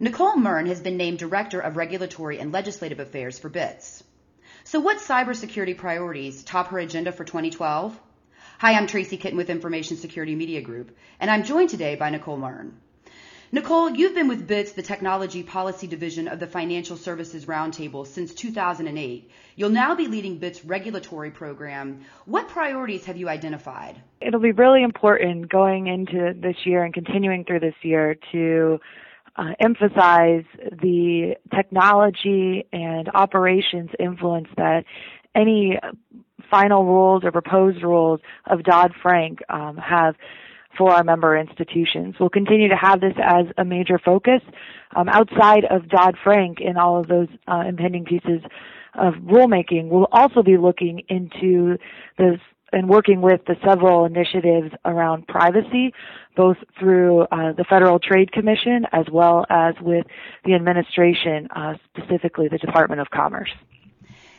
Nicole Mern has been named Director of Regulatory and Legislative Affairs for BITS. So what cybersecurity priorities top her agenda for 2012? Hi, I'm Tracy Kitten with Information Security Media Group, and I'm joined today by Nicole Mern. Nicole, you've been with BITS, the Technology Policy Division of the Financial Services Roundtable, since 2008. You'll now be leading BITS' regulatory program. What priorities have you identified? It'll be really important going into this year and continuing through this year to uh, emphasize the technology and operations influence that any final rules or proposed rules of Dodd-Frank um, have for our member institutions. We'll continue to have this as a major focus um, outside of Dodd-Frank in all of those uh, impending pieces of rulemaking. We'll also be looking into this and working with the several initiatives around privacy, both through uh, the Federal Trade Commission as well as with the administration, uh, specifically the Department of Commerce.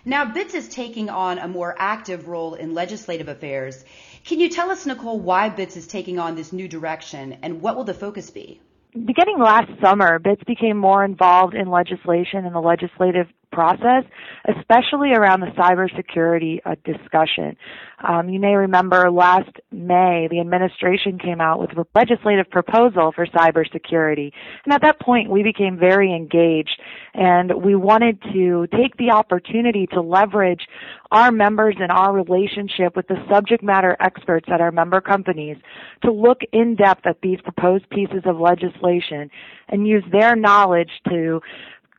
Now, BITS is taking on a more active role in legislative affairs. Can you tell us, Nicole, why BITS is taking on this new direction and what will the focus be? Beginning last summer, BITS became more involved in legislation and the legislative process, especially around the cybersecurity uh, discussion. Um, you may remember last May, the administration came out with a legislative proposal for cybersecurity. And at that point, we became very engaged and we wanted to take the opportunity to leverage our members and our relationship with the subject matter experts at our member companies to look in depth at these proposed pieces of legislation and use their knowledge to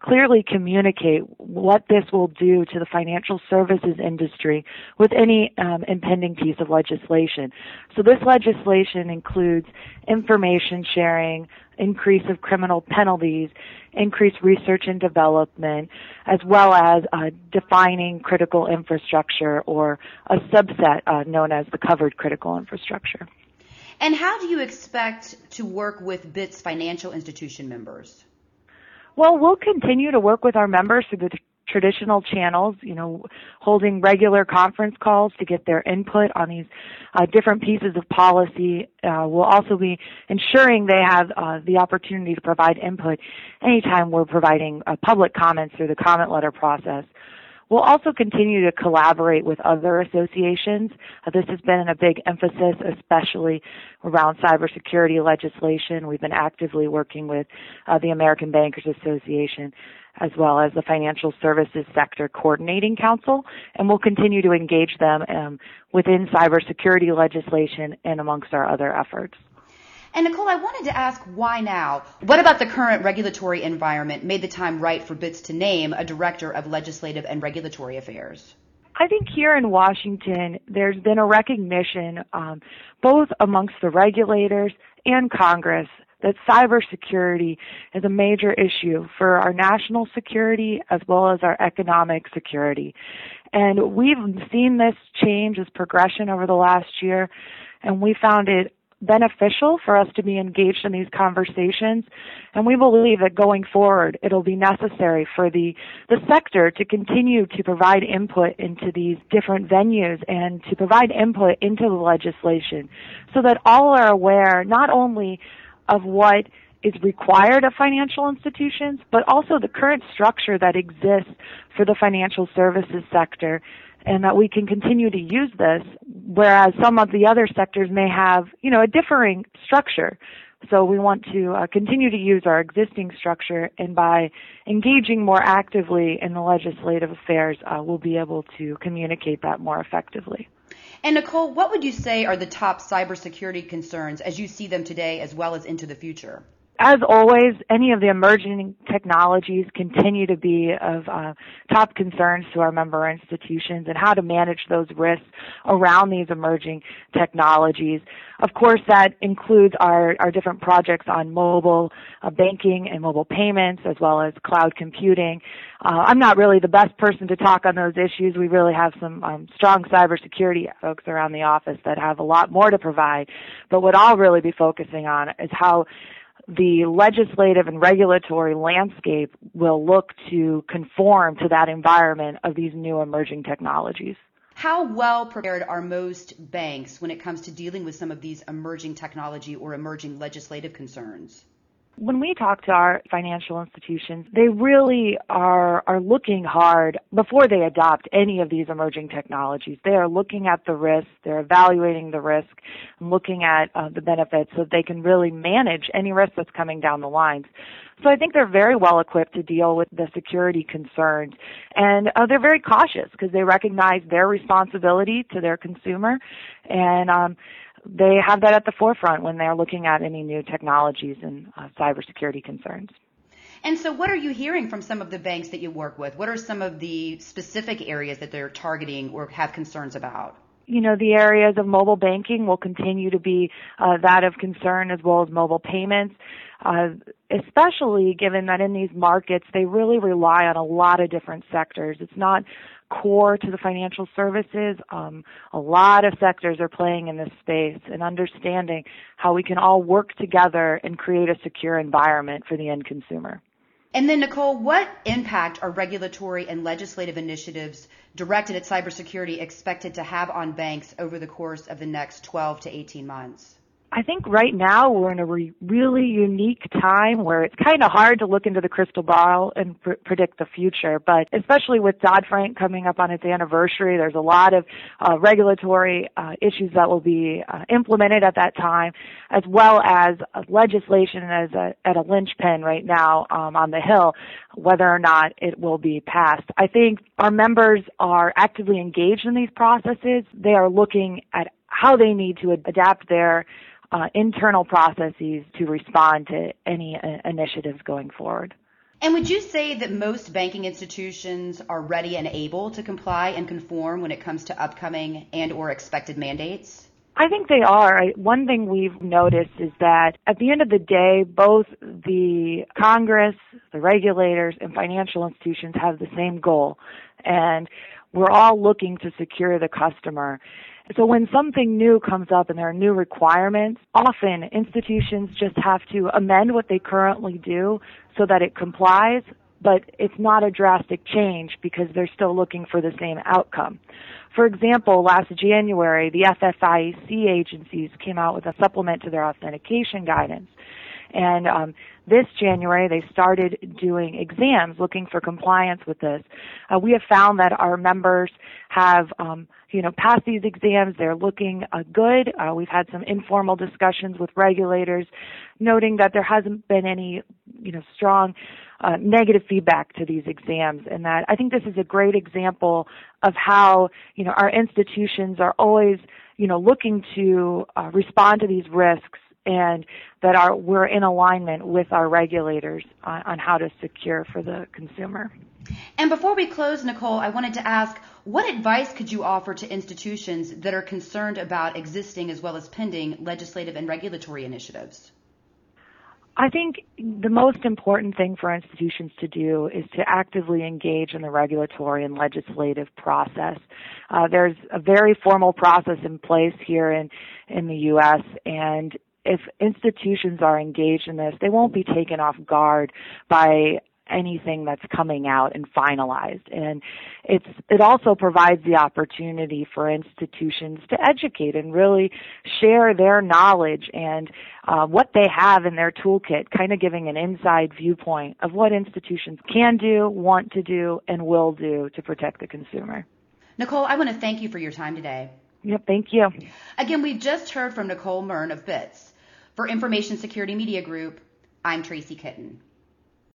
clearly communicate what this will do to the financial services industry with any um, impending piece of legislation. So this legislation includes information sharing, increase of criminal penalties, increased research and development, as well as uh, defining critical infrastructure or a subset uh, known as the covered critical infrastructure. And how do you expect to work with BITS financial institution members? Well, we'll continue to work with our members through the traditional channels, you know, holding regular conference calls to get their input on these uh, different pieces of policy. Uh, we'll also be ensuring they have uh, the opportunity to provide input anytime we're providing uh, public comments through the comment letter process. We'll also continue to collaborate with other associations. Uh, this has been a big emphasis, especially around cybersecurity legislation. We've been actively working with uh, the American Bankers Association as well as the Financial Services Sector Coordinating Council, and we'll continue to engage them um, within cybersecurity legislation and amongst our other efforts. And Nicole, I wanted to ask why now? What about the current regulatory environment made the time right for BITS to name a director of legislative and regulatory affairs? I think here in Washington, there's been a recognition, um, both amongst the regulators and Congress, that cybersecurity is a major issue for our national security as well as our economic security. And we've seen this change as progression over the last year, and we found it beneficial for us to be engaged in these conversations. And we believe that going forward it'll be necessary for the the sector to continue to provide input into these different venues and to provide input into the legislation so that all are aware not only of what is required of financial institutions, but also the current structure that exists for the financial services sector and that we can continue to use this, whereas some of the other sectors may have, you know, a differing structure. So we want to uh, continue to use our existing structure, and by engaging more actively in the legislative affairs, uh, we'll be able to communicate that more effectively. And Nicole, what would you say are the top cybersecurity concerns as you see them today as well as into the future? As always, any of the emerging technologies continue to be of uh, top concerns to our member institutions and how to manage those risks around these emerging technologies. Of course, that includes our, our different projects on mobile uh, banking and mobile payments as well as cloud computing. Uh, I'm not really the best person to talk on those issues. We really have some um, strong cybersecurity folks around the office that have a lot more to provide. But what I'll really be focusing on is how the legislative and regulatory landscape will look to conform to that environment of these new emerging technologies. How well prepared are most banks when it comes to dealing with some of these emerging technology or emerging legislative concerns? When we talk to our financial institutions, they really are, are looking hard before they adopt any of these emerging technologies. They are looking at the risk, they're evaluating the risk, and looking at uh, the benefits so that they can really manage any risk that's coming down the lines. So I think they're very well equipped to deal with the security concerns. And uh, they're very cautious because they recognize their responsibility to their consumer. And um, they have that at the forefront when they're looking at any new technologies and uh, cybersecurity concerns. And so, what are you hearing from some of the banks that you work with? What are some of the specific areas that they're targeting or have concerns about? You know, the areas of mobile banking will continue to be uh, that of concern as well as mobile payments. Uh, especially given that in these markets they really rely on a lot of different sectors. It's not core to the financial services. Um, a lot of sectors are playing in this space and understanding how we can all work together and create a secure environment for the end consumer. And then, Nicole, what impact are regulatory and legislative initiatives directed at cybersecurity expected to have on banks over the course of the next 12 to 18 months? I think right now we're in a re- really unique time where it's kind of hard to look into the crystal ball and pr- predict the future. But especially with Dodd Frank coming up on its anniversary, there's a lot of uh, regulatory uh, issues that will be uh, implemented at that time, as well as legislation as a, at a linchpin right now um, on the Hill, whether or not it will be passed. I think our members are actively engaged in these processes. They are looking at how they need to adapt their uh, internal processes to respond to any uh, initiatives going forward. And would you say that most banking institutions are ready and able to comply and conform when it comes to upcoming and or expected mandates? I think they are. One thing we've noticed is that at the end of the day, both the Congress, the regulators, and financial institutions have the same goal. And we're all looking to secure the customer. So when something new comes up and there are new requirements, often institutions just have to amend what they currently do so that it complies, but it's not a drastic change because they're still looking for the same outcome. For example, last January, the FFIEC agencies came out with a supplement to their authentication guidance. And um, this January, they started doing exams looking for compliance with this. Uh, we have found that our members have, um, you know, passed these exams. They're looking uh, good. Uh, we've had some informal discussions with regulators, noting that there hasn't been any, you know, strong uh, negative feedback to these exams, and that I think this is a great example of how, you know, our institutions are always, you know, looking to uh, respond to these risks and that our, we're in alignment with our regulators on, on how to secure for the consumer. And before we close, Nicole, I wanted to ask what advice could you offer to institutions that are concerned about existing as well as pending legislative and regulatory initiatives? I think the most important thing for institutions to do is to actively engage in the regulatory and legislative process. Uh, there's a very formal process in place here in in the U.S. and if institutions are engaged in this, they won't be taken off guard by anything that's coming out and finalized. And it's it also provides the opportunity for institutions to educate and really share their knowledge and uh, what they have in their toolkit, kind of giving an inside viewpoint of what institutions can do, want to do, and will do to protect the consumer. Nicole, I want to thank you for your time today. Yep, thank you. Again, we've just heard from Nicole Mern of BITS. For Information Security Media Group, I'm Tracy Kitten.